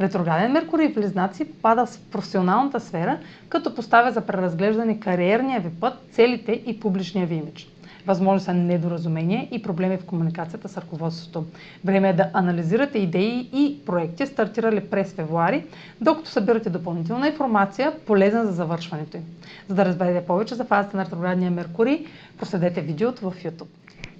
Ретрограден Меркурий в Близнаци пада в професионалната сфера, като поставя за преразглеждане кариерния ви път, целите и публичния ви имидж. Възможно са недоразумения и проблеми в комуникацията с ръководството. Време е да анализирате идеи и проекти, стартирали през февруари, докато събирате допълнителна информация, полезна за завършването им. За да разберете повече за фазата на ретроградния Меркурий, проследете видеото в YouTube.